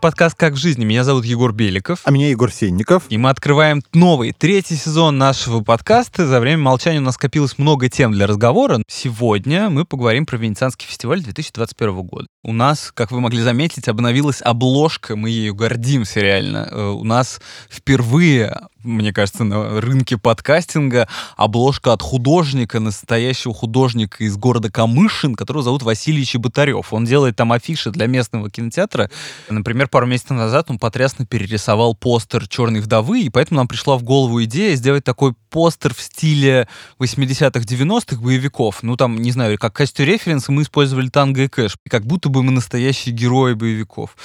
Подкаст «Как в жизни». Меня зовут Егор Беликов. А меня Егор Сенников. И мы открываем новый, третий сезон нашего подкаста. За время молчания у нас скопилось много тем для разговора. Сегодня мы поговорим про Венецианский фестиваль 2021 года. У нас, как вы могли заметить, обновилась обложка. Мы ею гордимся реально. Э, у нас впервые мне кажется, на рынке подкастинга обложка от художника, настоящего художника из города Камышин, которого зовут Василий Чеботарев. Он делает там афиши для местного кинотеатра. Например, пару месяцев назад он потрясно перерисовал постер «Черной вдовы», и поэтому нам пришла в голову идея сделать такой постер в стиле 80-х, 90-х боевиков. Ну, там, не знаю, как качестве референса мы использовали танго и кэш. Как будто бы мы настоящие герои боевиков.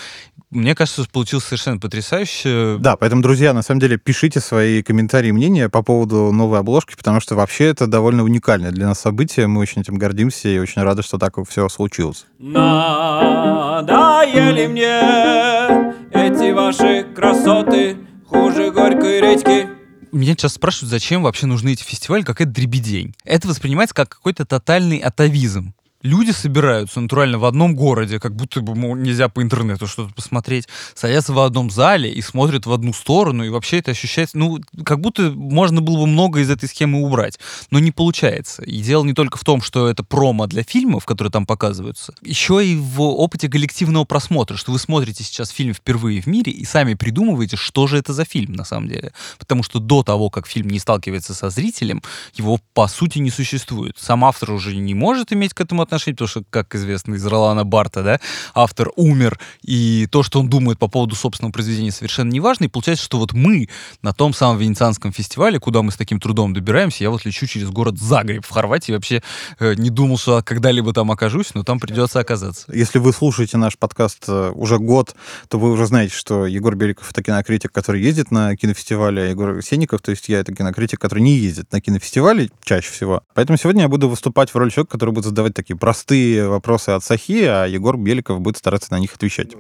Мне кажется, получилось совершенно потрясающе. Да, поэтому, друзья, на самом деле, пишите свои комментарии и мнения по поводу новой обложки, потому что вообще это довольно уникальное для нас событие. Мы очень этим гордимся и очень рады, что так все случилось. Надоели мне эти ваши красоты хуже горькой редьки. Меня сейчас спрашивают, зачем вообще нужны эти фестивали, как это дребедень. Это воспринимается как какой-то тотальный атовизм люди собираются натурально в одном городе, как будто бы нельзя по интернету что-то посмотреть, садятся в одном зале и смотрят в одну сторону, и вообще это ощущается, ну, как будто можно было бы много из этой схемы убрать, но не получается. И дело не только в том, что это промо для фильмов, которые там показываются, еще и в опыте коллективного просмотра, что вы смотрите сейчас фильм впервые в мире и сами придумываете, что же это за фильм на самом деле. Потому что до того, как фильм не сталкивается со зрителем, его по сути не существует. Сам автор уже не может иметь к этому отношения, отношений, потому что, как известно из Ролана Барта, да, автор умер, и то, что он думает по поводу собственного произведения, совершенно не важно. И получается, что вот мы на том самом Венецианском фестивале, куда мы с таким трудом добираемся, я вот лечу через город Загреб в Хорватии, вообще э, не думал, что когда-либо там окажусь, но там придется оказаться. Если вы слушаете наш подкаст э, уже год, то вы уже знаете, что Егор Беликов — это кинокритик, который ездит на кинофестивале, а Егор Сенников, то есть я — это кинокритик, который не ездит на кинофестивале чаще всего. Поэтому сегодня я буду выступать в роли человека, который будет задавать такие простые вопросы от Сахи, а Егор Беликов будет стараться на них отвечать.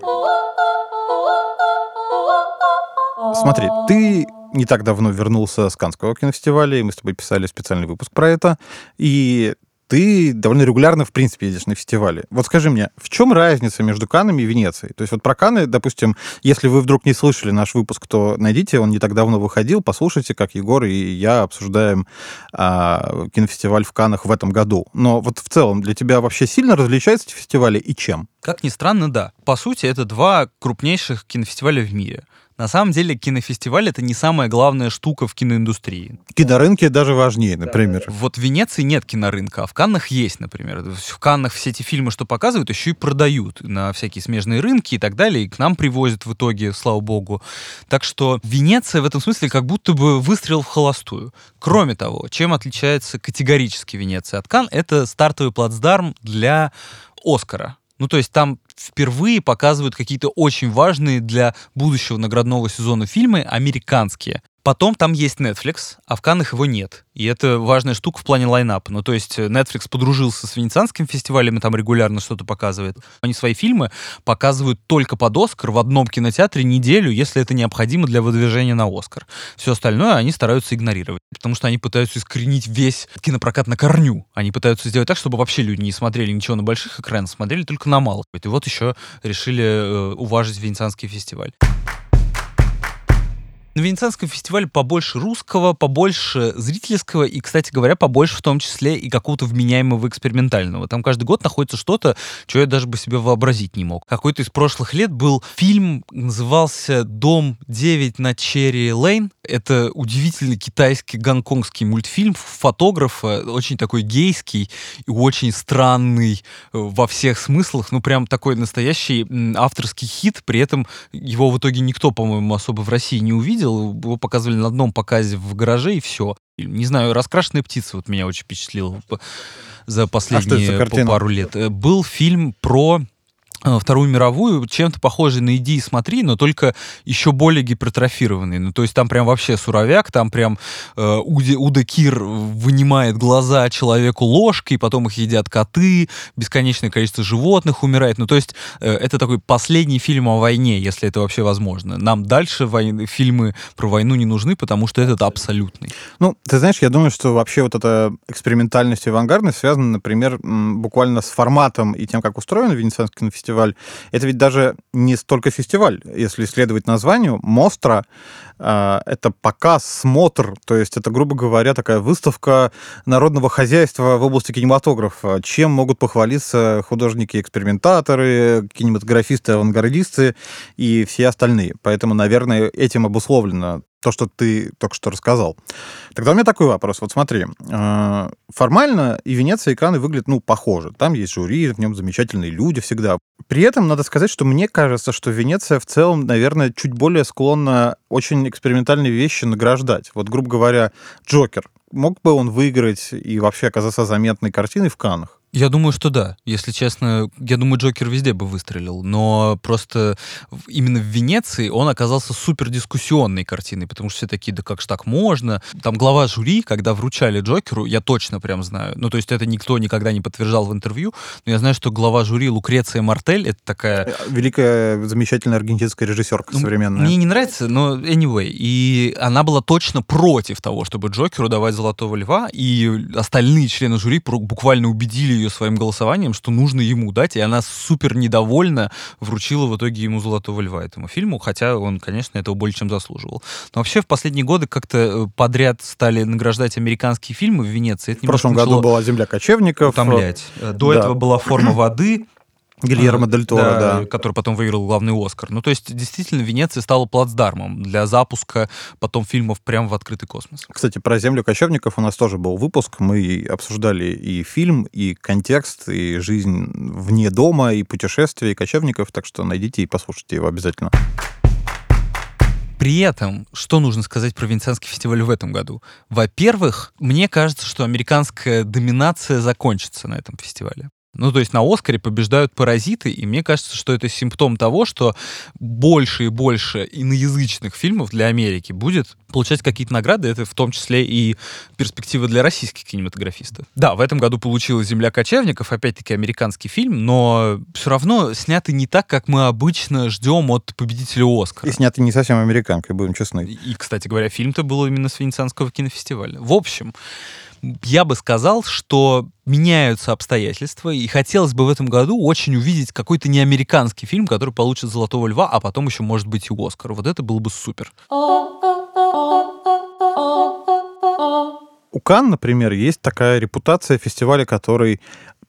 Смотри, ты не так давно вернулся с Канского кинофестиваля, и мы с тобой писали специальный выпуск про это. И ты довольно регулярно, в принципе, едешь на фестивали. Вот скажи мне, в чем разница между Канами и Венецией? То есть вот про Каны, допустим, если вы вдруг не слышали наш выпуск, то найдите, он не так давно выходил, послушайте, как Егор и я обсуждаем а, кинофестиваль в Канах в этом году. Но вот в целом для тебя вообще сильно различаются эти фестивали и чем? Как ни странно, да. По сути, это два крупнейших кинофестиваля в мире. На самом деле кинофестиваль это не самая главная штука в киноиндустрии. Кинорынки даже важнее, например. Да, да. Вот в Венеции нет кинорынка, а в Каннах есть, например. В Каннах все эти фильмы, что показывают, еще и продают на всякие смежные рынки и так далее, и к нам привозят в итоге, слава богу. Так что Венеция в этом смысле как будто бы выстрел в холостую. Кроме того, чем отличается категорически Венеция от Кан, это стартовый плацдарм для Оскара. Ну, то есть там впервые показывают какие-то очень важные для будущего наградного сезона фильмы американские. Потом там есть Netflix, а в Каннах его нет. И это важная штука в плане лайнапа. Ну, то есть э, Netflix подружился с Венецианским фестивалем и там регулярно что-то показывает. Они свои фильмы показывают только под Оскар в одном кинотеатре неделю, если это необходимо для выдвижения на Оскар. Все остальное они стараются игнорировать, потому что они пытаются искоренить весь кинопрокат на корню. Они пытаются сделать так, чтобы вообще люди не смотрели ничего на больших экранах, смотрели только на малых. И вот еще решили э, уважить Венецианский фестиваль. На Венецианском фестивале побольше русского, побольше зрительского и, кстати говоря, побольше в том числе и какого-то вменяемого экспериментального. Там каждый год находится что-то, что я даже бы себе вообразить не мог. Какой-то из прошлых лет был фильм, назывался «Дом 9 на Черри Лейн». Это удивительный китайский гонконгский мультфильм фотографа, очень такой гейский и очень странный э, во всех смыслах, ну прям такой настоящий авторский хит, при этом его в итоге никто, по-моему, особо в России не увидел, видел, его показывали на одном показе в гараже и все. Не знаю, «Раскрашенная птица» вот меня очень впечатлила за последние а за пару лет. Э, был фильм про Э, Вторую мировую, чем-то похожий на «Иди и смотри», но только еще более гипертрофированный. Ну, то есть там прям вообще суровяк, там прям э, Уди, Уда Кир вынимает глаза человеку ложкой, потом их едят коты, бесконечное количество животных умирает. Ну, то есть э, это такой последний фильм о войне, если это вообще возможно. Нам дальше войны, фильмы про войну не нужны, потому что этот абсолютный. Ну, ты знаешь, я думаю, что вообще вот эта экспериментальность и авангардность связана, например, буквально с форматом и тем, как устроен Венецианский фестиваль кинофестиваль. Это ведь даже не столько фестиваль, если следовать названию. Мостра э, — это показ, смотр, то есть это, грубо говоря, такая выставка народного хозяйства в области кинематографа. Чем могут похвалиться художники-экспериментаторы, кинематографисты, авангардисты и все остальные. Поэтому, наверное, этим обусловлено то, что ты только что рассказал. Тогда у меня такой вопрос. Вот смотри, э, формально и Венеция, и Канны выглядят, ну, похоже. Там есть жюри, в нем замечательные люди всегда. При этом надо сказать, что мне кажется, что Венеция в целом, наверное, чуть более склонна очень экспериментальные вещи награждать. Вот, грубо говоря, Джокер. Мог бы он выиграть и вообще оказаться заметной картиной в Каннах? Я думаю, что да. Если честно, я думаю, Джокер везде бы выстрелил. Но просто именно в Венеции он оказался супер дискуссионной картиной, потому что все такие, да как же так можно? Там глава жюри, когда вручали Джокеру, я точно прям знаю, ну то есть это никто никогда не подтверждал в интервью, но я знаю, что глава жюри Лукреция Мартель, это такая... Э, великая, замечательная аргентинская режиссерка ну, современная. Мне не нравится, но anyway. И она была точно против того, чтобы Джокеру давать Золотого Льва, и остальные члены жюри буквально убедили ее ее своим голосованием, что нужно ему дать, и она супер недовольна вручила в итоге ему «Золотого льва» этому фильму, хотя он, конечно, этого более чем заслуживал. Но вообще в последние годы как-то э, подряд стали награждать американские фильмы в Венеции. Это в прошлом году была «Земля кочевников». Утомлять. До да. этого была «Форма воды», Гильермо Дель Торо, да, да. Который потом выиграл главный Оскар. Ну, то есть, действительно, Венеция стала плацдармом для запуска потом фильмов прямо в открытый космос. Кстати, про «Землю кочевников» у нас тоже был выпуск. Мы обсуждали и фильм, и контекст, и жизнь вне дома, и путешествия, и кочевников. Так что найдите и послушайте его обязательно. При этом, что нужно сказать про Венецианский фестиваль в этом году? Во-первых, мне кажется, что американская доминация закончится на этом фестивале. Ну, то есть на Оскаре побеждают паразиты, и мне кажется, что это симптом того, что больше и больше иноязычных фильмов для Америки будет получать какие-то награды, это в том числе и перспектива для российских кинематографистов. Да, в этом году получилась «Земля кочевников», опять-таки американский фильм, но все равно снятый не так, как мы обычно ждем от победителя Оскара. И снятый не совсем американкой, будем честны. И, кстати говоря, фильм-то был именно с Венецианского кинофестиваля. В общем, я бы сказал, что меняются обстоятельства, и хотелось бы в этом году очень увидеть какой-то неамериканский фильм, который получит «Золотого льва», а потом еще, может быть, и «Оскар». Вот это было бы супер. У Кан, например, есть такая репутация фестиваля, который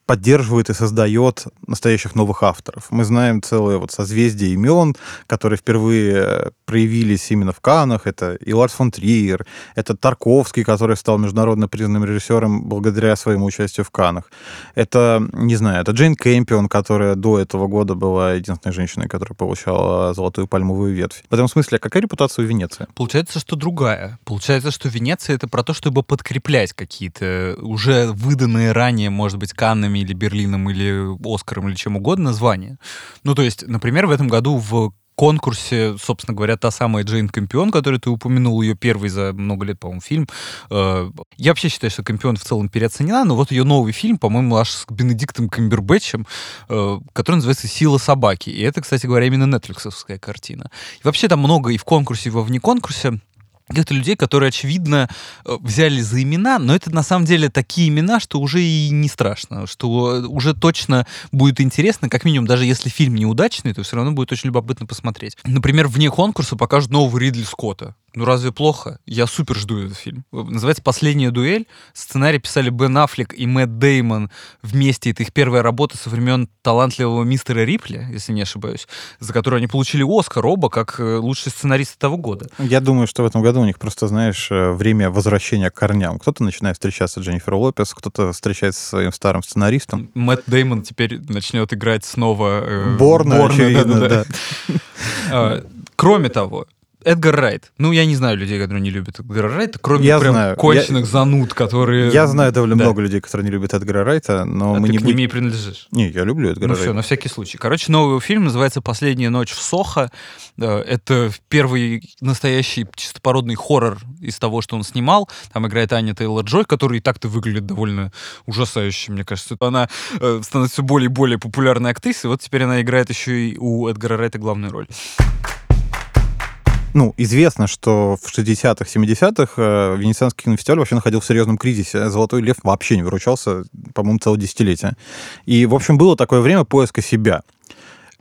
поддерживает и создает настоящих новых авторов. Мы знаем целое вот созвездие имен, которые впервые э, проявились именно в Канах. Это и Ларс фон Триер, это Тарковский, который стал международно признанным режиссером благодаря своему участию в Канах. Это, не знаю, это Джейн Кэмпион, которая до этого года была единственной женщиной, которая получала золотую пальмовую ветвь. В этом смысле, какая репутация у Венеции? Получается, что другая. Получается, что Венеция — это про то, чтобы подкреплять какие-то уже выданные ранее, может быть, Каннами Каннами или Берлином или Оскаром или чем угодно звание. Ну, то есть, например, в этом году в конкурсе, собственно говоря, та самая Джейн Кампион, которую ты упомянул, ее первый за много лет, по-моему, фильм. Э, я вообще считаю, что Кампион в целом переоценена, но вот ее новый фильм, по-моему, аж с Бенедиктом Камбербэтчем, э, который называется «Сила собаки». И это, кстати говоря, именно нетфликсовская картина. И вообще там много и в конкурсе, и во вне конкурсе каких-то людей, которые, очевидно, э, взяли за имена, но это на самом деле такие имена, что уже и не страшно, что э, уже точно будет интересно, как минимум, даже если фильм неудачный, то все равно будет очень любопытно посмотреть. Например, вне конкурса покажут нового Ридли Скотта. Ну разве плохо? Я супер жду этот фильм. Называется «Последняя дуэль». Сценарий писали Бен Аффлек и Мэтт Деймон вместе. Это их первая работа со времен талантливого мистера Рипли, если не ошибаюсь, за которую они получили Оскар оба как э, лучший сценарист того года. Я думаю, что в этом году у них просто, знаешь, э, время возвращения к корням. Кто-то начинает встречаться с Дженнифер Лопес, кто-то встречается со своим старым сценаристом. Мэтт Деймон теперь начнет играть снова... Э, Борна, Борна очевидно, да. да, да. Кроме того, Эдгар Райт. Ну, я не знаю людей, которые не любят Эдгара Райта, кроме я прям знаю. конченых я... зануд, которые... Я знаю довольно да. много людей, которые не любят Эдгара Райта, но а мы ты не... к ним и принадлежишь? Не, я люблю Эдгара ну, Райта. все, на всякий случай. Короче, новый фильм называется «Последняя ночь в Сохо». Это первый настоящий чистопородный хоррор из того, что он снимал. Там играет Аня Тейлор-Джой, которая и так-то выглядит довольно ужасающе, мне кажется. Она э, становится все более и более популярной актрисой, вот теперь она играет еще и у Эдгара Райта главную роль ну, известно, что в 60-х, 70-х э, Венецианский кинофестиваль вообще находился в серьезном кризисе. «Золотой лев» вообще не выручался, по-моему, целое десятилетие. И, в общем, было такое время поиска себя.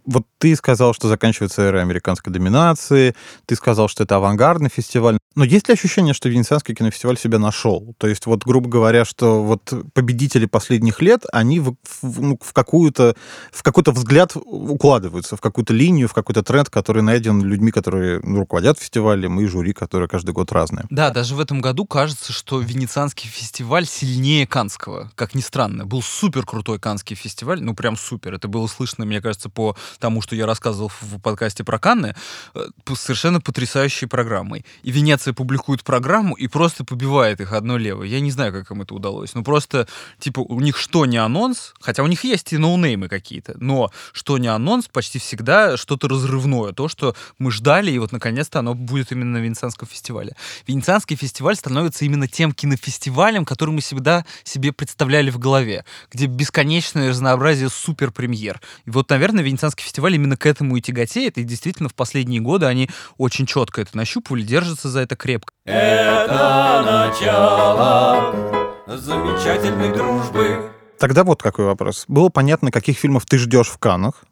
Вот ты сказал, что заканчивается эра американской доминации, ты сказал, что это авангардный фестиваль. Но есть ли ощущение, что Венецианский кинофестиваль себя нашел? То есть, вот, грубо говоря, что вот победители последних лет, они в, в, ну, в какую-то в какой-то взгляд укладываются, в какую-то линию, в какой-то тренд, который найден людьми, которые ну, руководят фестивалем, и жюри, которые каждый год разные. Да, даже в этом году кажется, что Венецианский фестиваль сильнее Канского, как ни странно. Был супер крутой Канский фестиваль, ну прям супер. Это было слышно, мне кажется, по тому, что я рассказывал в подкасте про Канны, э, совершенно потрясающей программой. И Венеция публикует программу и просто побивает их одно левое. Я не знаю, как им это удалось. Ну, просто, типа, у них что не анонс, хотя у них есть и ноунеймы какие-то, но что не анонс, почти всегда что-то разрывное. То, что мы ждали, и вот, наконец-то, оно будет именно на Венецианском фестивале. Венецианский фестиваль становится именно тем кинофестивалем, который мы всегда себе представляли в голове, где бесконечное разнообразие супер-премьер. И вот, наверное, Венецианский фестиваль именно к этому и тяготеет, и действительно в последние годы они очень четко это нащупывали, держатся за это крепко. Это начало замечательной дружбы. Тогда вот какой вопрос. Было понятно, каких фильмов ты ждешь в Канах.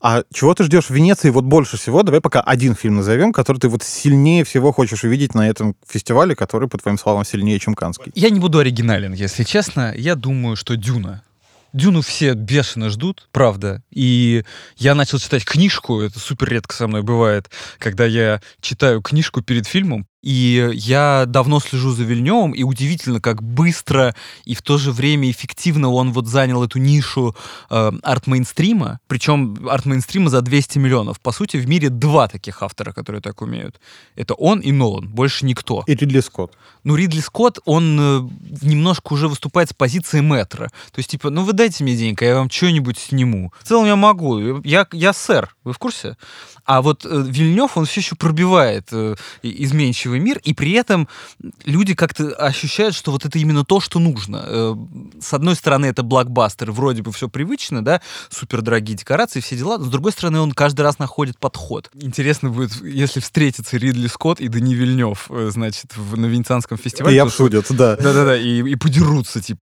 А чего ты ждешь в Венеции вот больше всего? Давай пока один фильм назовем, который ты вот сильнее всего хочешь увидеть на этом фестивале, который, по твоим словам, сильнее, чем Канский. Я не буду оригинален, если честно. Я думаю, что «Дюна». Дюну все бешено ждут, правда. И я начал читать книжку, это супер редко со мной бывает, когда я читаю книжку перед фильмом, и я давно слежу за Вильневым, и удивительно, как быстро и в то же время эффективно он вот занял эту нишу э, арт-мейнстрима, причем арт-мейнстрима за 200 миллионов. По сути, в мире два таких автора, которые так умеют. Это он и Нолан, больше никто. И Ридли Скотт. Ну, Ридли Скотт, он э, немножко уже выступает с позиции метра. То есть, типа, ну вы дайте мне денег, а я вам что-нибудь сниму. В целом я могу. Я, я сэр, вы в курсе? А вот э, Вильнев, он все еще пробивает э, изменчивый мир, и при этом люди как-то ощущают, что вот это именно то, что нужно. Э, с одной стороны, это блокбастер, вроде бы все привычно, да, супер дорогие декорации, все дела, но с другой стороны, он каждый раз находит подход. Интересно будет, если встретится Ридли Скотт и Дани Вильнев, э, значит, в, на Венецианском фестивале. И обсудят, да. Да-да-да, и, и подерутся, типа.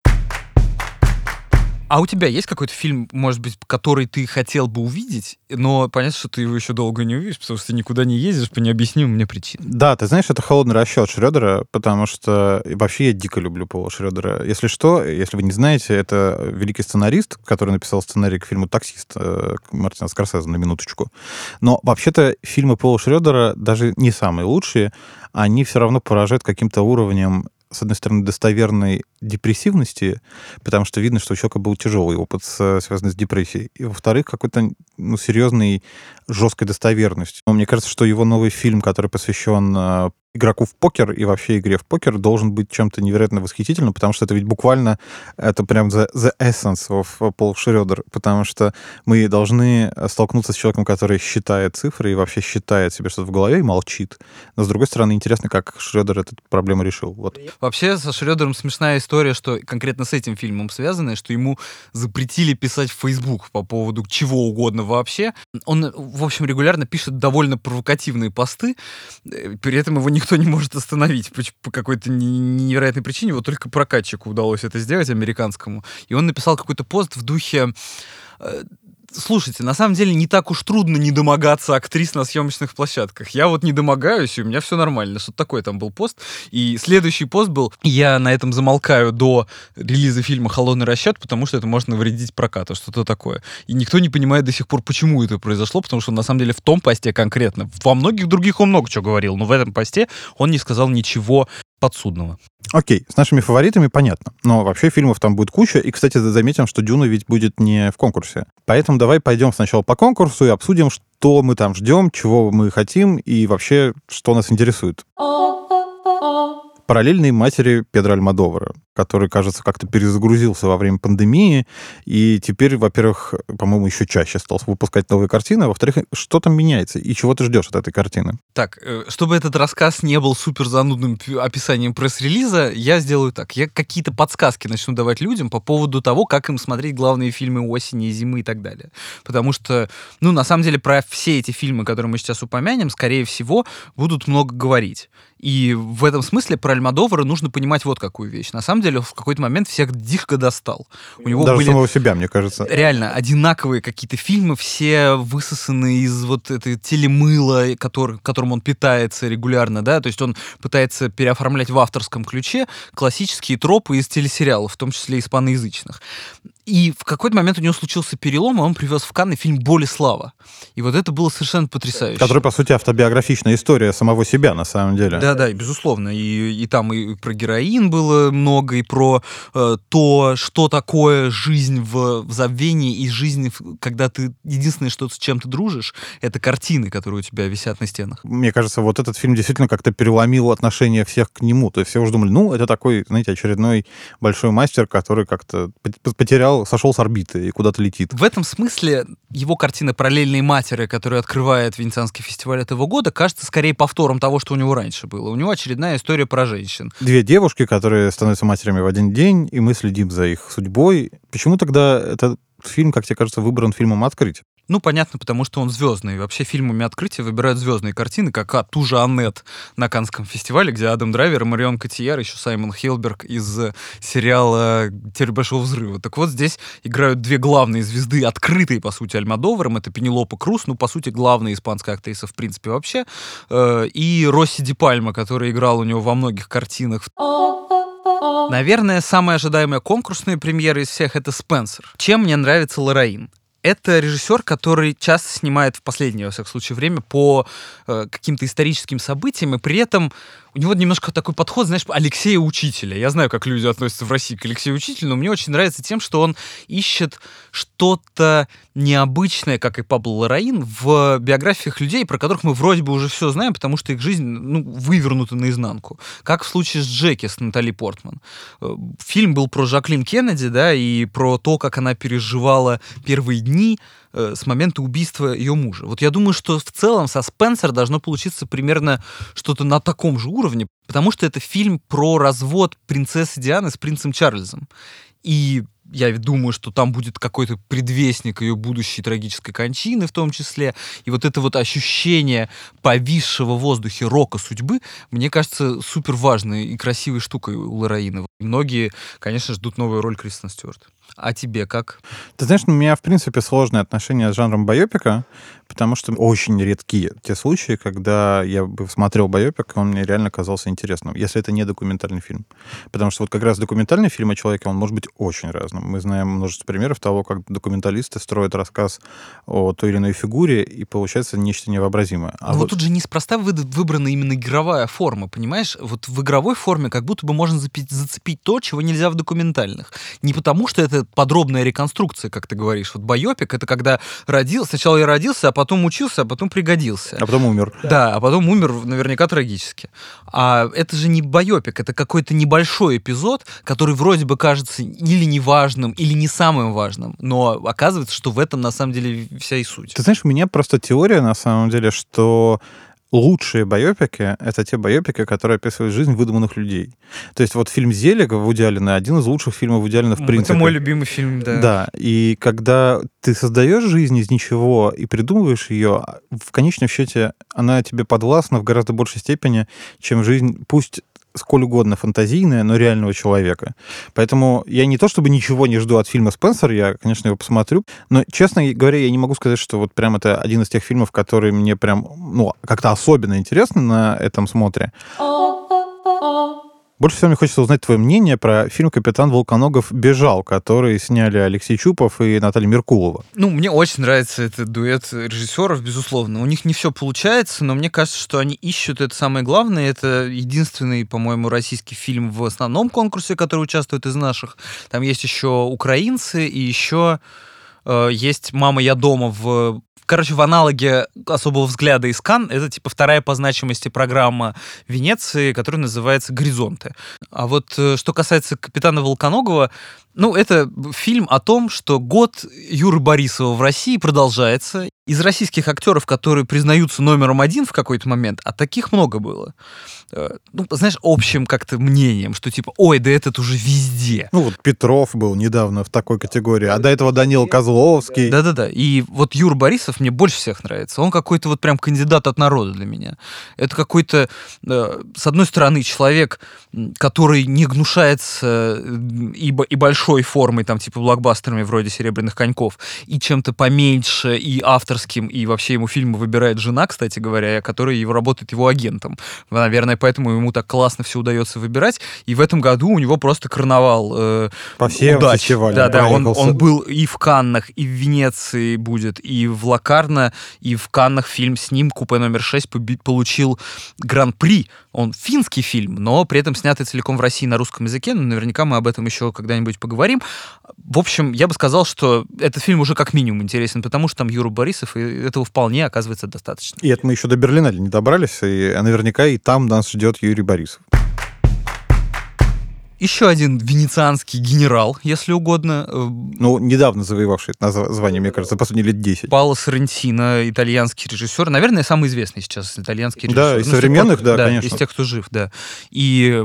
А у тебя есть какой-то фильм, может быть, который ты хотел бы увидеть, но понятно, что ты его еще долго не увидишь, потому что ты никуда не ездишь по необъяснимым мне причинам. Да, ты знаешь, это холодный расчет Шредера, потому что вообще я дико люблю Пола Шредера. Если что, если вы не знаете, это великий сценарист, который написал сценарий к фильму «Таксист» э, Мартина Скорсезе, на минуточку. Но вообще-то фильмы Пола Шредера даже не самые лучшие, они все равно поражают каким-то уровнем с одной стороны, достоверной депрессивности, потому что видно, что у человека был тяжелый опыт, связанный с депрессией. И, во-вторых, какой-то ну, серьезной, жесткой достоверностью. Мне кажется, что его новый фильм, который посвящен э, игроку в покер и вообще игре в покер должен быть чем-то невероятно восхитительным, потому что это ведь буквально это прям the, the essence of Пол Шредер, потому что мы должны столкнуться с человеком, который считает цифры и вообще считает себе что-то в голове и молчит. Но, с другой стороны, интересно, как Шредер эту проблему решил. Вот. Вообще, со Шредером смешная история, что конкретно с этим фильмом связанная, что ему запретили писать в Facebook по поводу чего угодно вообще. Он, в общем, регулярно пишет довольно провокативные посты, э, при этом его никто никто не может остановить по, какой-то невероятной причине. Вот только прокатчику удалось это сделать, американскому. И он написал какой-то пост в духе э, слушайте, на самом деле не так уж трудно не домогаться актрис на съемочных площадках. Я вот не домогаюсь, и у меня все нормально. Что такое там был пост. И следующий пост был, я на этом замолкаю до релиза фильма «Холодный расчет», потому что это может навредить прокату, что-то такое. И никто не понимает до сих пор, почему это произошло, потому что на самом деле в том посте конкретно, во многих других он много чего говорил, но в этом посте он не сказал ничего подсудного. Окей, с нашими фаворитами понятно. Но вообще фильмов там будет куча. И, кстати, заметим, что Дюна ведь будет не в конкурсе. Поэтому давай пойдем сначала по конкурсу и обсудим, что мы там ждем, чего мы хотим и вообще, что нас интересует параллельной матери Педро Альмадовара, который, кажется, как-то перезагрузился во время пандемии, и теперь, во-первых, по-моему, еще чаще стал выпускать новые картины, а во-вторых, что там меняется, и чего ты ждешь от этой картины? Так, э, чтобы этот рассказ не был супер занудным описанием пресс-релиза, я сделаю так. Я какие-то подсказки начну давать людям по поводу того, как им смотреть главные фильмы осени, зимы и так далее. Потому что, ну, на самом деле, про все эти фильмы, которые мы сейчас упомянем, скорее всего, будут много говорить. И в этом смысле про Альмадовара нужно понимать вот какую вещь. На самом деле, в какой-то момент всех дико достал. У него Даже были самого себя, мне кажется. реально одинаковые какие-то фильмы, все высосаны из вот этой телемыла, который, которым он питается регулярно, да, то есть он пытается переоформлять в авторском ключе классические тропы из телесериалов, в том числе испаноязычных. И в какой-то момент у него случился перелом, и он привез в Канны фильм «Боль и слава». И вот это было совершенно потрясающе. Который, по сути, автобиографичная история самого себя, на самом деле. Да, да, и безусловно. И, и там и про героин было много, и про э, то, что такое жизнь в, в забвении, и жизнь, когда ты единственное, что с чем ты дружишь, это картины, которые у тебя висят на стенах. Мне кажется, вот этот фильм действительно как-то переломил отношение всех к нему. То есть все уже думали, ну, это такой, знаете, очередной большой мастер, который как-то пот- потерял, сошел с орбиты и куда-то летит. В этом смысле его картина «Параллельные матери», которая открывает Венецианский фестиваль этого года, кажется скорее повтором того, что у него раньше было. У него очередная история про женщин. Две девушки, которые становятся матерями в один день, и мы следим за их судьбой. Почему тогда этот фильм, как тебе кажется, выбран фильмом «Открыть»? Ну, понятно, потому что он звездный. Вообще фильмами открытия выбирают звездные картины, как а, ту же Аннет на Канском фестивале, где Адам Драйвер Марион Котияр, еще Саймон Хилберг из э, сериала «Теория большого взрыва». Так вот, здесь играют две главные звезды, открытые, по сути, Альмадоваром. Это Пенелопа Круз, ну, по сути, главная испанская актриса, в принципе, вообще. э, И Росси Ди Пальма, который играл у него во многих картинах. Наверное, самая ожидаемая конкурсная премьера из всех — это «Спенсер». Чем мне нравится Лораин? Это режиссер, который часто снимает в последнее, во всяком случае, время по э, каким-то историческим событиям, и при этом у него немножко такой подход, знаешь, Алексея Учителя. Я знаю, как люди относятся в России к Алексею Учителю, но мне очень нравится тем, что он ищет что-то необычное, как и Пабло Лараин, в биографиях людей, про которых мы вроде бы уже все знаем, потому что их жизнь ну, вывернута наизнанку. Как в случае с Джеки, с Натали Портман. Э, Фильм был про Жаклин Кеннеди, да, и про то, как она переживала первые дни э, с момента убийства ее мужа. Вот я думаю, что в целом со Спенсер должно получиться примерно что-то на таком же уровне, потому что это фильм про развод принцессы Дианы с принцем Чарльзом. И я думаю, что там будет какой-то предвестник ее будущей трагической кончины в том числе. И вот это вот ощущение повисшего в воздухе рока судьбы, мне кажется, супер важной и красивой штукой у Лораина. Многие, конечно, ждут новую роль Кристен Стюарт. А тебе как? Ты знаешь, у меня, в принципе, сложные отношения с жанром байопика, потому что очень редкие те случаи, когда я бы смотрел байопик, и он мне реально казался интересным, если это не документальный фильм. Потому что вот как раз документальный фильм о человеке, он может быть очень разным. Мы знаем множество примеров того, как документалисты строят рассказ о той или иной фигуре, и получается нечто невообразимое. А Ну вот тут же неспроста вы- выбрана именно игровая форма, понимаешь? Вот в игровой форме как будто бы можно запи- зацепить то, чего нельзя в документальных. Не потому, что это подробная реконструкция, как ты говоришь. Вот байопик — это когда родился, сначала я родился, а потом учился, а потом пригодился. а потом умер. Да, а потом умер наверняка трагически. А это же не байопик, это какой-то небольшой эпизод, который вроде бы кажется или неважным, или не самым важным, но оказывается, что в этом на самом деле вся и суть. Ты знаешь, у меня просто теория, на самом деле, что лучшие байопики — это те байопики, которые описывают жизнь выдуманных людей. То есть вот фильм «Зелик» Вуди Аллена один из лучших фильмов Вуди Аллена в принципе. Это мой любимый фильм, да. Да, и когда ты создаешь жизнь из ничего и придумываешь ее, в конечном счете она тебе подвластна в гораздо большей степени, чем жизнь, пусть сколь угодно фантазийная, но реального человека. Поэтому я не то чтобы ничего не жду от фильма «Спенсер», я, конечно, его посмотрю, но, честно говоря, я не могу сказать, что вот прям это один из тех фильмов, которые мне прям, ну, как-то особенно интересны на этом смотре. Больше всего мне хочется узнать твое мнение про фильм «Капитан Волконогов бежал», который сняли Алексей Чупов и Наталья Меркулова. Ну, мне очень нравится этот дуэт режиссеров, безусловно. У них не все получается, но мне кажется, что они ищут это самое главное. Это единственный, по-моему, российский фильм в основном конкурсе, который участвует из наших. Там есть еще украинцы и еще э, есть «Мама, я дома» в Короче, в аналоге особого взгляда из Кан это типа вторая по значимости программа Венеции, которая называется «Горизонты». А вот э, что касается «Капитана Волконогова», ну, это фильм о том, что год Юры Борисова в России продолжается. Из российских актеров, которые признаются номером один в какой-то момент, а таких много было. Э, Ну, знаешь, общим как-то мнением, что типа, ой, да этот уже везде. Ну вот Петров был недавно в такой категории, а до этого Данил Козловский. Да-да-да. И вот Юра Борисов Борисов мне больше всех нравится. Он какой-то вот прям кандидат от народа для меня. Это какой-то, э, с одной стороны, человек, который не гнушается э, и, и большой формой, там, типа блокбастерами вроде «Серебряных коньков», и чем-то поменьше, и авторским, и вообще ему фильмы выбирает жена, кстати говоря, которая его работает его агентом. Наверное, поэтому ему так классно все удается выбирать. И в этом году у него просто карнавал э, По всем удач. Да, да, он, он был и в Каннах, и в Венеции будет, и в Лакарно, и в Каннах фильм с ним, купе номер 6, поби- получил гран-при. Он финский фильм, но при этом снятый целиком в России на русском языке. Но наверняка мы об этом еще когда-нибудь поговорим. В общем, я бы сказал, что этот фильм уже как минимум интересен, потому что там Юра Борисов, и этого вполне оказывается достаточно. И это мы еще до Берлина не добрались, и наверняка и там нас ждет Юрий Борисов. Еще один венецианский генерал, если угодно, э, Ну, недавно завоевавший это звание, мне кажется, за последние лет 10. Паоло Соррентино, итальянский режиссер. Наверное, самый известный сейчас итальянский режиссер. Да, из Ну, с тех современных, пор, да, конечно. из тех, кто жив, да. И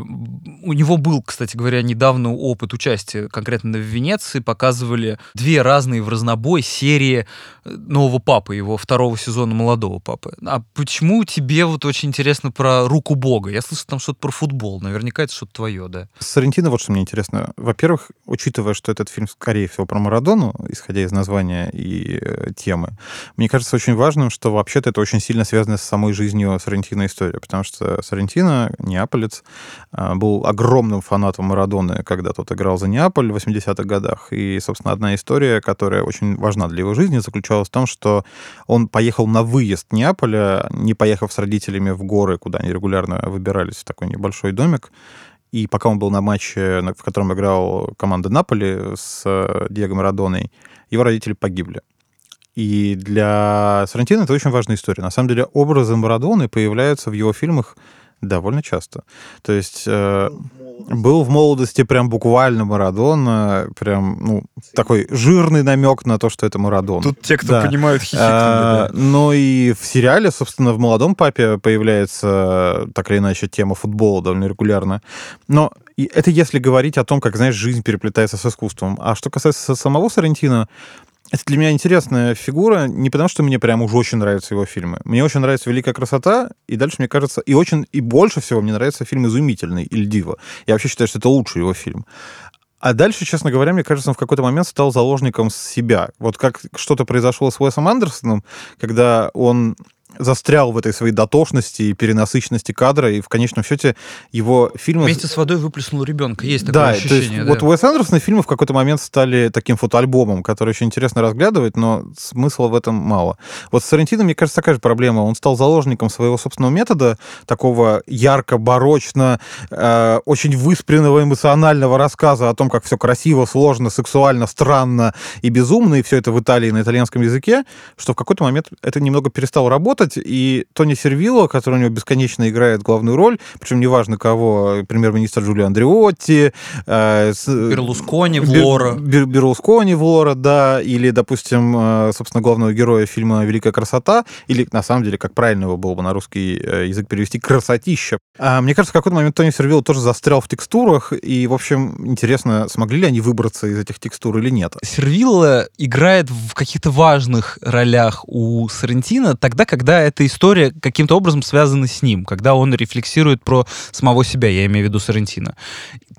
у него был, кстати говоря, недавно опыт участия конкретно в Венеции. Показывали две разные в разнобой серии э, нового папы, его второго сезона молодого папы. А почему тебе вот очень интересно про руку Бога? Я слышал там что-то про футбол. Наверняка это что-то твое, да. Сарантино, вот что мне интересно. Во-первых, учитывая, что этот фильм, скорее всего, про Марадону, исходя из названия и э, темы, мне кажется очень важным, что вообще-то это очень сильно связано с самой жизнью Сарантино история, потому что Сарантино, неаполец, а, был огромным фанатом Марадоны, когда тот играл за Неаполь в 80-х годах. И, собственно, одна история, которая очень важна для его жизни, заключалась в том, что он поехал на выезд Неаполя, не поехав с родителями в горы, куда они регулярно выбирались, в такой небольшой домик, и пока он был на матче, в котором играл команда Наполи с э, Диего Марадоной, его родители погибли. И для Сарантино это очень важная история. На самом деле образы Марадоны появляются в его фильмах довольно часто. То есть э, был в молодости прям буквально Марадона, прям, ну, такой жирный намек на то, что это Марадона. те, кто Да. понимают, А, Но и в сериале, собственно, в «Молодом папе» появляется, так или иначе, тема футбола довольно регулярно. Но это если говорить о том, как, знаешь, жизнь переплетается с искусством. А что касается самого Сарантино, это для меня интересная фигура, не потому что мне прям уж очень нравятся его фильмы. Мне очень нравится «Великая красота», и дальше, мне кажется, и очень, и больше всего мне нравится фильм «Изумительный» или «Диво». Я вообще считаю, что это лучший его фильм. А дальше, честно говоря, мне кажется, он в какой-то момент стал заложником себя. Вот как что-то произошло с Уэсом Андерсоном, когда он застрял в этой своей дотошности и перенасыщенности кадра, и в конечном счете его фильмы... Вместе с водой выплеснул ребенка. Есть такое Да, то ощущение. есть да. вот Уэс Андерсон фильмы в какой-то момент стали таким фотоальбомом, который очень интересно разглядывать, но смысла в этом мало. Вот с Сарантино, мне кажется, такая же проблема. Он стал заложником своего собственного метода, такого ярко, барочно, э, очень выспренного эмоционального рассказа о том, как все красиво, сложно, сексуально, странно и безумно, и все это в Италии на итальянском языке, что в какой-то момент это немного перестало работать, и Тони Сервило, который у него бесконечно играет главную роль, причем неважно кого, премьер-министр Джулио Андреотти, э, с- Берлускони, Бер- Влора. Бер- Берлускони в Лора, да, или, допустим, э, собственно, главного героя фильма «Великая красота», или, на самом деле, как правильно его было бы на русский э, язык перевести, «красотища». А, мне кажется, в какой-то момент Тони Сервило тоже застрял в текстурах, и, в общем, интересно, смогли ли они выбраться из этих текстур или нет. Сервилла играет в каких-то важных ролях у Сарантино тогда, когда эта история каким-то образом связана с ним, когда он рефлексирует про самого себя, я имею в виду Сарантино.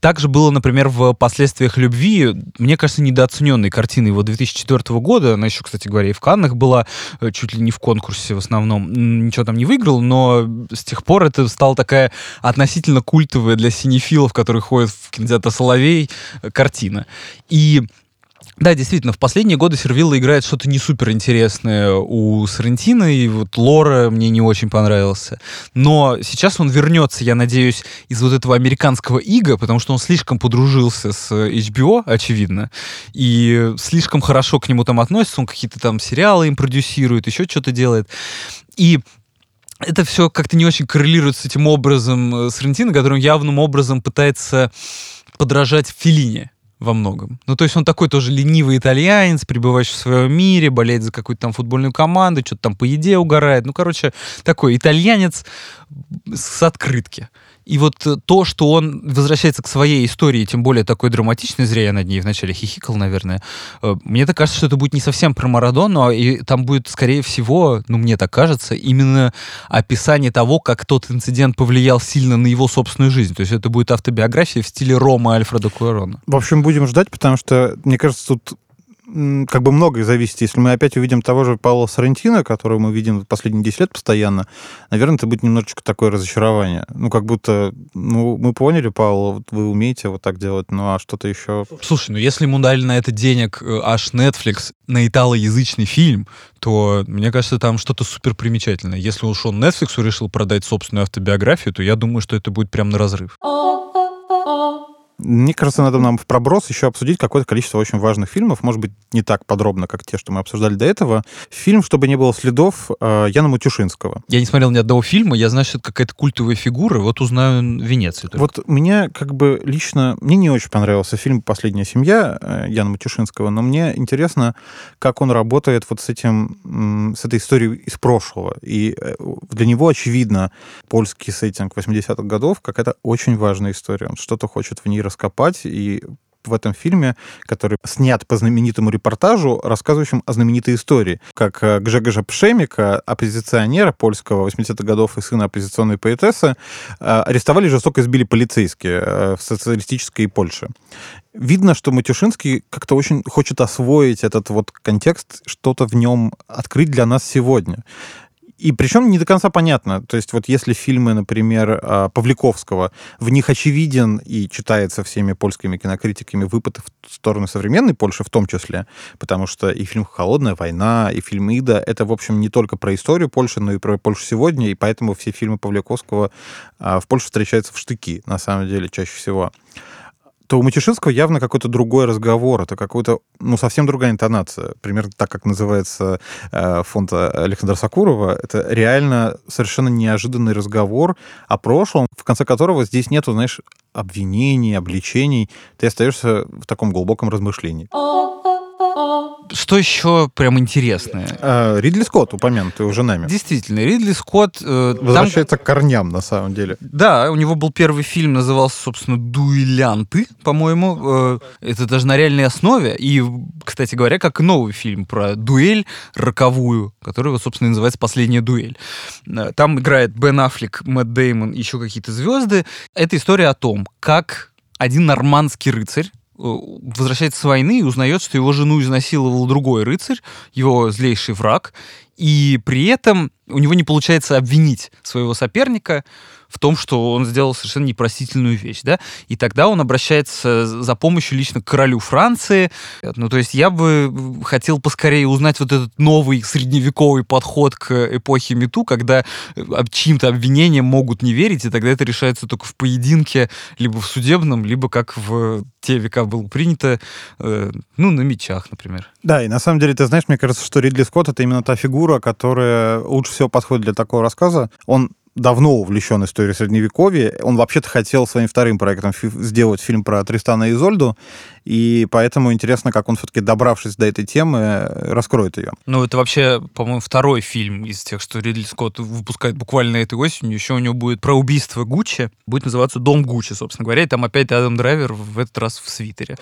Также было, например, в «Последствиях любви», мне кажется, недооцененной картиной его 2004 года. Она еще, кстати говоря, и в Каннах была, э, чуть ли не в конкурсе в основном. Ничего там не выиграл, но с тех пор это стала такая относительно культовая для синефилов, которые ходят в кинотеатр «Соловей», картина. И да, действительно, в последние годы Сервилла играет что-то не супер интересное у Соррентино, и вот Лора мне не очень понравился. Но сейчас он вернется, я надеюсь, из вот этого американского ига, потому что он слишком подружился с HBO, очевидно, и слишком хорошо к нему там относится, он какие-то там сериалы им продюсирует, еще что-то делает. И это все как-то не очень коррелирует с этим образом э, Соррентино, которым явным образом пытается подражать Филине во многом. Ну, то есть он такой тоже ленивый итальянец, пребывающий в своем мире, болеет за какую-то там футбольную команду, что-то там по еде угорает. Ну, короче, такой итальянец с открытки. И вот э, то, что он возвращается к своей истории, тем более такой драматичной, зря я над ней вначале хихикал, наверное, э, мне так кажется, что это будет не совсем про Марадону, а и там будет, скорее всего, ну, мне так кажется, именно описание того, как тот инцидент повлиял сильно на его собственную жизнь. То есть это будет автобиография в стиле Рома Альфреда Куэрона. В общем, будем ждать, потому что, мне кажется, тут как бы многое зависит. Если мы опять увидим того же Паула Сарантино, которого мы видим последние 10 лет постоянно, наверное, это будет немножечко такое разочарование. Ну, как будто, ну, мы поняли, Паула, вот вы умеете вот так делать, ну, а что-то еще... Слушай, ну, если ему дали на это денег э, аж Netflix на италоязычный фильм, то, мне кажется, там что-то супер примечательное. Если уж он Netflix решил продать собственную автобиографию, то я думаю, что это будет прям на разрыв. Мне кажется, надо нам в проброс еще обсудить какое-то количество очень важных фильмов, может быть, не так подробно, как те, что мы обсуждали до этого. Фильм «Чтобы не было следов» э, Яна Матюшинского. Я не смотрел ни одного фильма, я знаю, что это какая-то культовая фигура, вот узнаю в Венеции. Только. Вот мне как бы лично, мне не очень понравился фильм «Последняя семья» э, Яна Матюшинского, но мне интересно, как он работает вот с этим, с этой историей из прошлого. И э, для него, очевидно, польский сеттинг 80-х годов какая-то очень важная история. Он что-то хочет в ней раскопать, и в этом фильме, который снят по знаменитому репортажу, рассказывающему о знаменитой истории, как э, Гжегожа Пшемика, оппозиционера польского 80-х годов и сына оппозиционной поэтессы, э, арестовали и жестоко избили полицейские э, в социалистической Польше. Видно, что Матюшинский как-то очень хочет освоить этот вот контекст, что-то в нем открыть для нас сегодня. И причем не до конца понятно. То есть вот если фильмы, например, а, Павликовского, в них очевиден и читается всеми польскими кинокритиками выпад в сторону современной Польши в том числе, потому что и фильм «Холодная война», и фильм «Ида» — это, в общем, не только про историю Польши, но и про Польшу сегодня, и поэтому все фильмы Павликовского а, в Польше встречаются в штыки, на самом деле, чаще всего то у Матюшинского явно какой-то другой разговор, это какой-то, ну, совсем другая интонация. Примерно так, как называется э, фонд Александра Сакурова. Это реально совершенно неожиданный разговор о прошлом, в конце которого здесь нету, знаешь, обвинений, обличений. Ты остаешься в таком глубоком размышлении. Что еще прям интересное? А, Ридли Скотт упомянутый уже нами. Действительно, Ридли Скотт... Э, Возвращается там... к корням, на самом деле. Да, у него был первый фильм, назывался, собственно, «Дуэлянты», по-моему. Э, это даже на реальной основе. И, кстати говоря, как и новый фильм про дуэль роковую, который, собственно, называется «Последняя дуэль». Э, там играет Бен Аффлек, Мэтт Деймон, еще какие-то звезды. Это история о том, как один нормандский рыцарь, возвращается с войны и узнает, что его жену изнасиловал другой рыцарь, его злейший враг, и при этом у него не получается обвинить своего соперника в том, что он сделал совершенно непростительную вещь, да, и тогда он обращается за помощью лично к королю Франции. Ну, то есть я бы хотел поскорее узнать вот этот новый средневековый подход к эпохе Мету, когда э, чьим-то обвинениям могут не верить, и тогда это решается только в поединке, либо в судебном, либо как в те века было принято, э, ну, на мечах, например. Да, и на самом деле, ты знаешь, мне кажется, что Ридли Скотт — это именно та фигура, которая лучше всего подходит для такого рассказа. Он давно увлечен историей Средневековья. Он вообще-то хотел своим вторым проектом фи- сделать фильм про Тристана и Изольду, и поэтому интересно, как он все-таки, добравшись до этой темы, раскроет ее. Ну, это вообще, по-моему, второй фильм из тех, что Ридли Скотт выпускает буквально этой осенью. Еще у него будет про убийство Гуччи. Будет называться «Дом Гуччи», собственно говоря. И там опять Адам Драйвер в этот раз в свитере.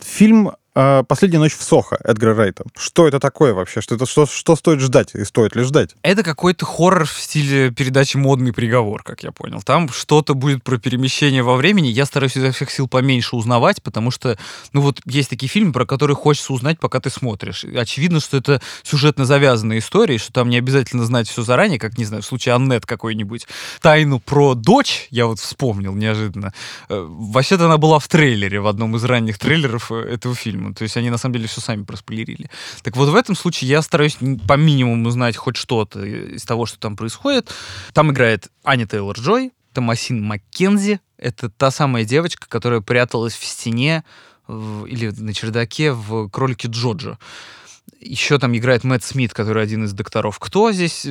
Фильм «Последняя ночь в Сохо» Эдгара Райта. Что это такое вообще? Что, это, что, что стоит ждать и стоит ли ждать? Это какой-то хоррор в стиле передачи «Модный приговор», как я понял. Там что-то будет про перемещение во времени. Я стараюсь изо всех сил поменьше узнавать, потому что, ну вот, есть такие фильмы, про которые хочется узнать, пока ты смотришь. Очевидно, что это сюжетно завязанная история, что там не обязательно знать все заранее, как, не знаю, в случае Аннет какой-нибудь. Тайну про дочь я вот вспомнил неожиданно. Э, вообще-то она была в трейлере, в одном из ранних трейлеров э, этого фильма фильма. То есть они на самом деле все сами проспойлерили. Так вот в этом случае я стараюсь по минимуму знать хоть что-то из того, что там происходит. Там играет Аня Тейлор-Джой, Томасин Маккензи. Это та самая девочка, которая пряталась в стене в, или на чердаке в «Кролике Джоджо». Еще там играет Мэтт Смит, который один из докторов. Кто здесь?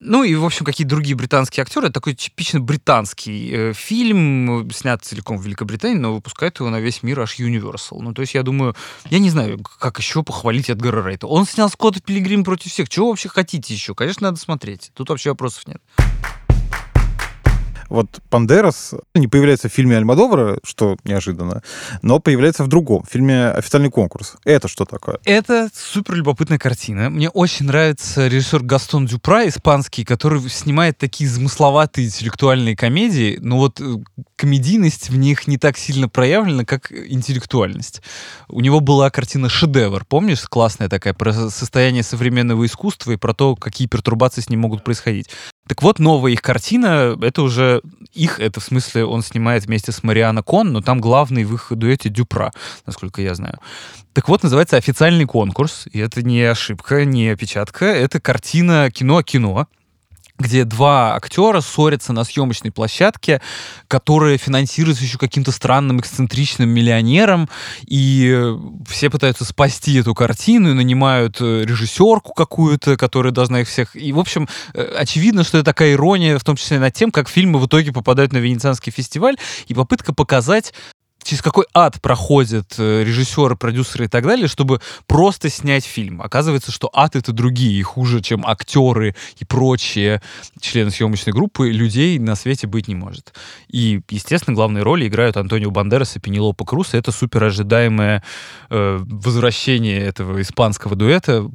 Ну и, в общем, какие-то другие британские актеры. Это такой типично британский э, фильм, снят целиком в Великобритании, но выпускает его на весь мир аж Universal. Ну, то есть я думаю, я не знаю, как еще похвалить Эдгара Рейта. Он снял Скотта Пилигрим против всех. Чего вообще хотите еще? Конечно, надо смотреть. Тут вообще вопросов нет. Вот Пандерас не появляется в фильме Альмадовара, что неожиданно, но появляется в другом, в фильме «Официальный конкурс». Это что такое? Это супер любопытная картина. Мне очень нравится режиссер Гастон Дюпра, испанский, который снимает такие замысловатые интеллектуальные комедии, но вот э, комедийность в них не так сильно проявлена, как интеллектуальность. У него была картина «Шедевр», помнишь? Классная такая, про состояние современного искусства и про то, какие пертурбации с ним могут происходить. Так вот, новая их картина, это уже их, это в смысле он снимает вместе с Мариана Кон, но там главный в их дуэте Дюпра, насколько я знаю. Так вот, называется «Официальный конкурс», и это не ошибка, не опечатка, это картина кино-кино, где два актера ссорятся на съемочной площадке, которая финансируется еще каким-то странным эксцентричным миллионером, и все пытаются спасти эту картину и нанимают э, режиссерку какую-то, которая должна их всех... И, в общем, э, очевидно, что это такая ирония, в том числе над тем, как фильмы в итоге попадают на Венецианский фестиваль, и попытка показать через какой ад проходят э, режиссеры, продюсеры и так далее, чтобы просто снять фильм. Оказывается, что ад — это другие, хуже, чем актеры и прочие члены съемочной группы, людей на свете быть не может. И, естественно, главные роли играют Антонио Бандерас и Пенелопа Круз, и это супер ожидаемое э, возвращение этого испанского дуэта.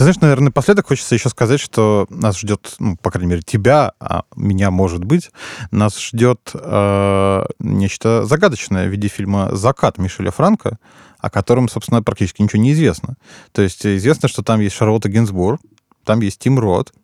Ты знаешь, наверное, напоследок хочется еще сказать, что нас ждет, ну, по крайней мере, тебя, а меня, может быть, нас ждет э, нечто загадочное в виде фильма «Закат» Мишеля Франка, о котором, собственно, практически ничего не известно. То есть известно, что там есть Шарлотта Гинзбург, там есть Тим Рот,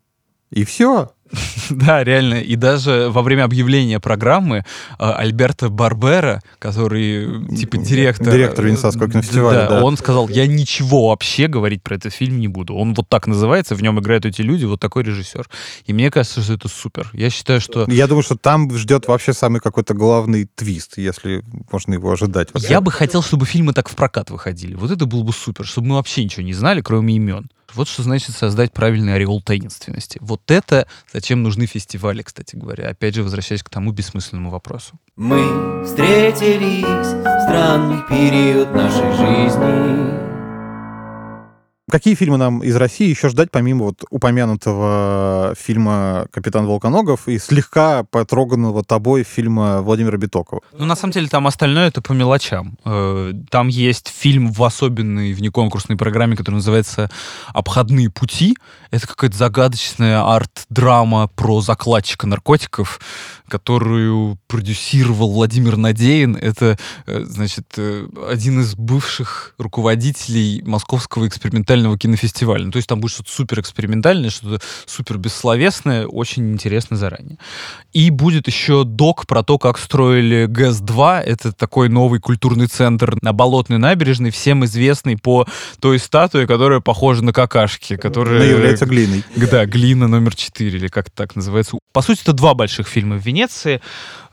и все. Да, реально. И даже во время объявления программы э, Альберто Барбера, который типа директор... Директор Венецианского кинофестиваля, да, он сказал, я ничего вообще говорить про этот фильм не буду. Он вот так называется, в нем играют эти люди, вот такой режиссер. И мне кажется, что это супер. Я считаю, что... Я думаю, что там ждет вообще самый какой-то главный твист, если можно его ожидать. Я бы хотел, чтобы фильмы так в прокат выходили. Вот это было бы супер, чтобы мы вообще ничего не знали, кроме имен. Вот что значит создать правильный ореол таинственности. Вот это зачем нужны фестивали, кстати говоря. Опять же, возвращаясь к тому бессмысленному вопросу. Мы встретились в странный период нашей жизни. Какие фильмы нам из России еще ждать, помимо вот упомянутого фильма «Капитан Волконогов» и слегка потроганного тобой фильма Владимира Битокова? Ну, на самом деле, там остальное это по мелочам. Э, там есть фильм в особенной внеконкурсной программе, который называется «Обходные пути». Это какая-то загадочная арт-драма про закладчика наркотиков, которую продюсировал Владимир Надеин. Это, э, значит, э, один из бывших руководителей Московского экспериментального экспериментального кинофестиваля. Ну, то есть там будет что-то супер экспериментальное, что-то супер бессловесное, очень интересно заранее. И будет еще док про то, как строили ГЭС-2. Это такой новый культурный центр на Болотной набережной, всем известный по той статуе, которая похожа на какашки. Которая... Она является глиной. Да, глина номер 4, или как так называется. По сути, это два больших фильма в Венеции.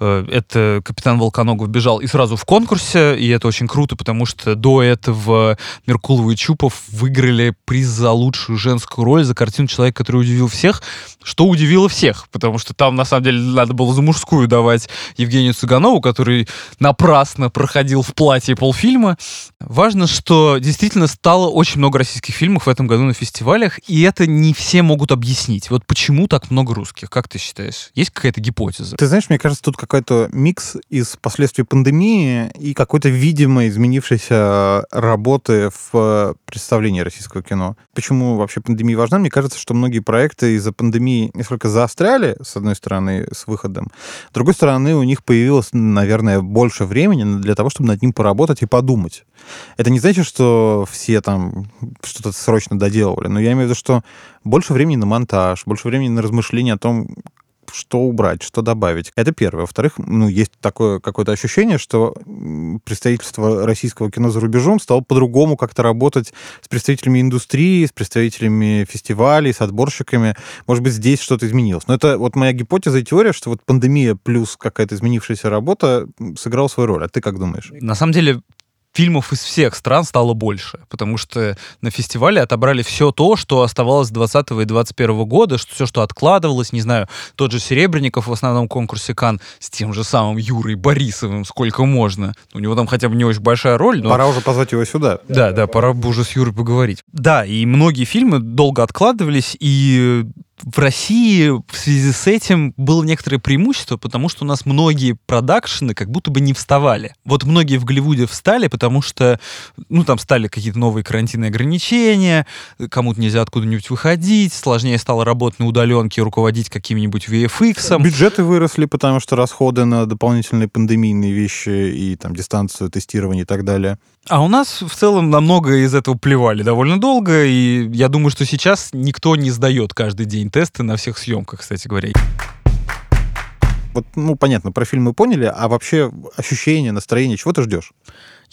Э, это «Капитан Волконогов» бежал и сразу в конкурсе, и это очень круто, потому что до этого Меркулов и Чупов выиграли приз за лучшую женскую роль за картину «Человек, который удивил всех», что удивило всех, потому что там, на самом деле, надо было за мужскую давать Евгению Цыганову, который напрасно проходил в платье полфильма. Важно, что действительно стало очень много российских фильмов в этом году на фестивалях, и это не все могут объяснить. Вот почему так много русских, как ты считаешь? Есть какая-то гипотеза? Ты знаешь, мне кажется, тут какой-то микс из последствий пандемии и какой-то видимо изменившейся работы в представлении российского российского кино. Почему вообще пандемия важна? Мне кажется, что многие проекты из-за пандемии несколько заостряли, с одной стороны, с выходом. С другой стороны, у них появилось, наверное, больше времени для того, чтобы над ним поработать и подумать. Это не значит, что все там что-то срочно доделывали, но я имею в виду, что больше времени на монтаж, больше времени на размышления о том, что убрать, что добавить. Это первое. Во-вторых, ну, есть такое какое-то ощущение, что представительство российского кино за рубежом стало по-другому как-то работать с представителями индустрии, с представителями фестивалей, с отборщиками. Может быть, здесь что-то изменилось. Но это вот моя гипотеза и теория, что вот пандемия плюс какая-то изменившаяся работа сыграла свою роль. А ты как думаешь? На самом деле, фильмов из всех стран стало больше, потому что на фестивале отобрали все то, что оставалось с 20 и 21 года, что все, что откладывалось, не знаю, тот же Серебренников в основном конкурсе Кан с тем же самым Юрой Борисовым, сколько можно. У него там хотя бы не очень большая роль, но... Пора уже позвать его сюда. Да, да, пора бы уже с Юрой поговорить. Да, и многие фильмы долго откладывались, и в России в связи с этим было некоторое преимущество, потому что у нас многие продакшены как будто бы не вставали. Вот многие в Голливуде встали, потому что, ну, там стали какие-то новые карантинные ограничения, кому-то нельзя откуда-нибудь выходить, сложнее стало работать на удаленке, руководить каким-нибудь VFX. Бюджеты выросли, потому что расходы на дополнительные пандемийные вещи и там дистанцию тестирования и так далее. А у нас в целом намного из этого плевали довольно долго, и я думаю, что сейчас никто не сдает каждый день тесты на всех съемках, кстати говоря. Вот, ну, понятно, про фильм мы поняли, а вообще ощущение, настроение, чего ты ждешь?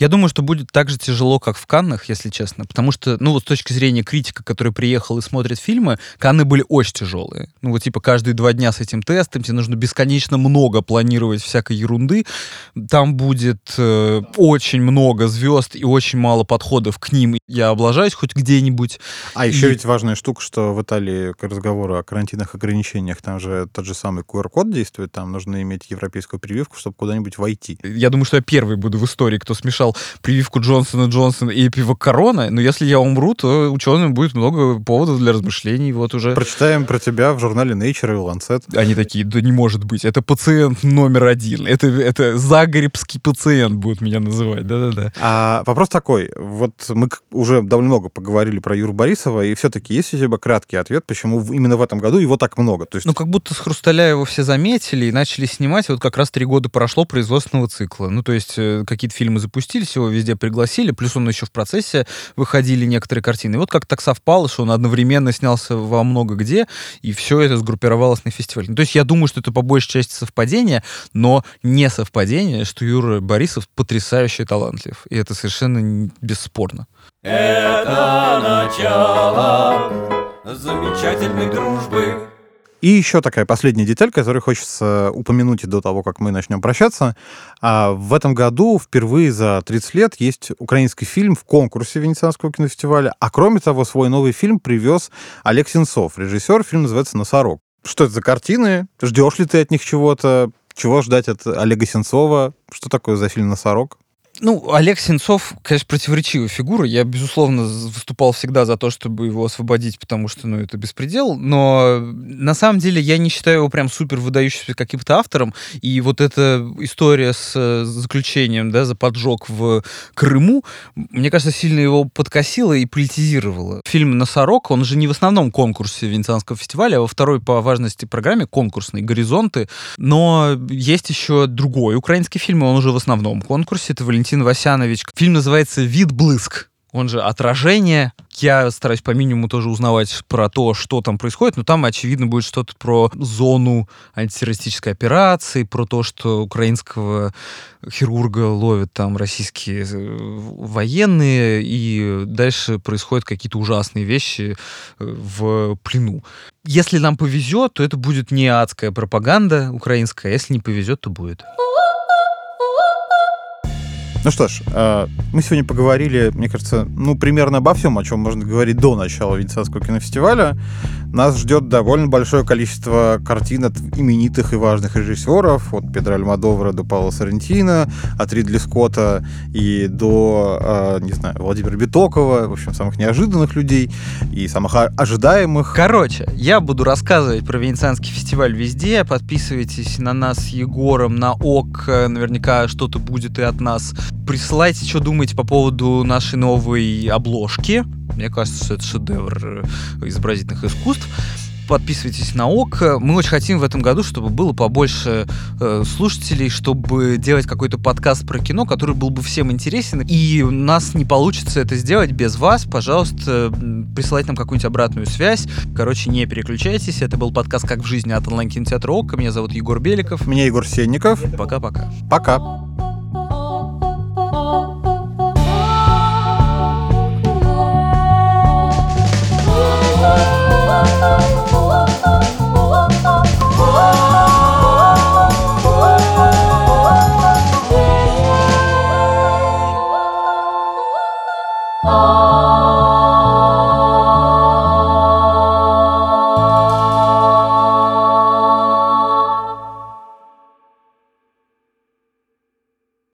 Я думаю, что будет так же тяжело, как в Каннах, если честно, потому что, ну вот с точки зрения критика, который приехал и смотрит фильмы, Канны были очень тяжелые. Ну вот типа каждые два дня с этим тестом, тебе нужно бесконечно много планировать всякой ерунды. Там будет э, очень много звезд и очень мало подходов к ним. Я облажаюсь хоть где-нибудь. А и... еще ведь важная штука, что в Италии к разговору о карантинных ограничениях, там же тот же самый QR-код действует, там нужно иметь европейскую прививку, чтобы куда-нибудь войти. Я думаю, что я первый буду в истории, кто смешал взял прививку Джонсона Джонсона и пиво Корона, но если я умру, то ученым будет много поводов для размышлений. Вот уже. Прочитаем про тебя в журнале Nature и Lancet. Они такие, да не может быть, это пациент номер один. Это, это загребский пациент будут меня называть, да-да-да. А вопрос такой, вот мы уже довольно много поговорили про Юру Борисова, и все-таки есть у тебя краткий ответ, почему именно в этом году его так много? То есть... Ну, как будто с Хрусталя его все заметили и начали снимать, вот как раз три года прошло производственного цикла. Ну, то есть э, какие-то фильмы запустили, запустились, его везде пригласили, плюс он еще в процессе выходили некоторые картины. И вот как так совпало, что он одновременно снялся во много где, и все это сгруппировалось на фестивале. Ну, то есть я думаю, что это по большей части совпадение, но не совпадение, что Юра Борисов потрясающе талантлив. И это совершенно бесспорно. Это начало замечательной дружбы и еще такая последняя деталь, которую хочется упомянуть до того, как мы начнем прощаться. А в этом году впервые за 30 лет есть украинский фильм в конкурсе Венецианского кинофестиваля. А кроме того, свой новый фильм привез Олег Сенцов, режиссер. Фильм называется «Носорог». Что это за картины? Ждешь ли ты от них чего-то? Чего ждать от Олега Сенцова? Что такое за фильм «Носорог»? Ну, Олег Сенцов, конечно, противоречивая фигура. Я, безусловно, выступал всегда за то, чтобы его освободить, потому что, ну, это беспредел. Но на самом деле я не считаю его прям супер выдающимся каким-то автором. И вот эта история с заключением, да, за поджог в Крыму, мне кажется, сильно его подкосила и политизировала. Фильм «Носорог», он же не в основном конкурсе Венецианского фестиваля, а во второй по важности программе конкурсной «Горизонты». Но есть еще другой украинский фильм, он уже в основном конкурсе. Это «Валентин Валентин Васянович. Фильм называется «Вид блыск». Он же «Отражение». Я стараюсь по минимуму тоже узнавать про то, что там происходит, но там, очевидно, будет что-то про зону антитеррористической операции, про то, что украинского хирурга ловят там российские э, военные, и дальше происходят какие-то ужасные вещи э, в плену. Если нам повезет, то это будет не адская пропаганда украинская, а если не повезет, то будет. Ну что ж, э, мы сегодня поговорили, мне кажется, ну, примерно обо всем, о чем можно говорить до начала Венецианского кинофестиваля. Нас ждет довольно большое количество картин от именитых и важных режиссеров, от Педро Альмадовара до Паула Сарантино, от Ридли Скотта и до, э, не знаю, Владимира Битокова, в общем, самых неожиданных людей и самых ожидаемых. Короче, я буду рассказывать про Венецианский фестиваль везде. Подписывайтесь на нас с Егором, на ОК, наверняка что-то будет и от нас Присылайте, что думаете по поводу нашей новой обложки. Мне кажется, что это шедевр э, изобразительных искусств подписывайтесь на ОК. Мы очень хотим в этом году, чтобы было побольше э, слушателей, чтобы делать какой-то подкаст про кино, который был бы всем интересен. И у нас не получится это сделать без вас. Пожалуйста, присылайте нам какую-нибудь обратную связь. Короче, не переключайтесь. Это был подкаст «Как в жизни» от онлайн-кинотеатра ОК. Меня зовут Егор Беликов. Меня Егор Сенников. Пока-пока. Пока. -пока. Пока.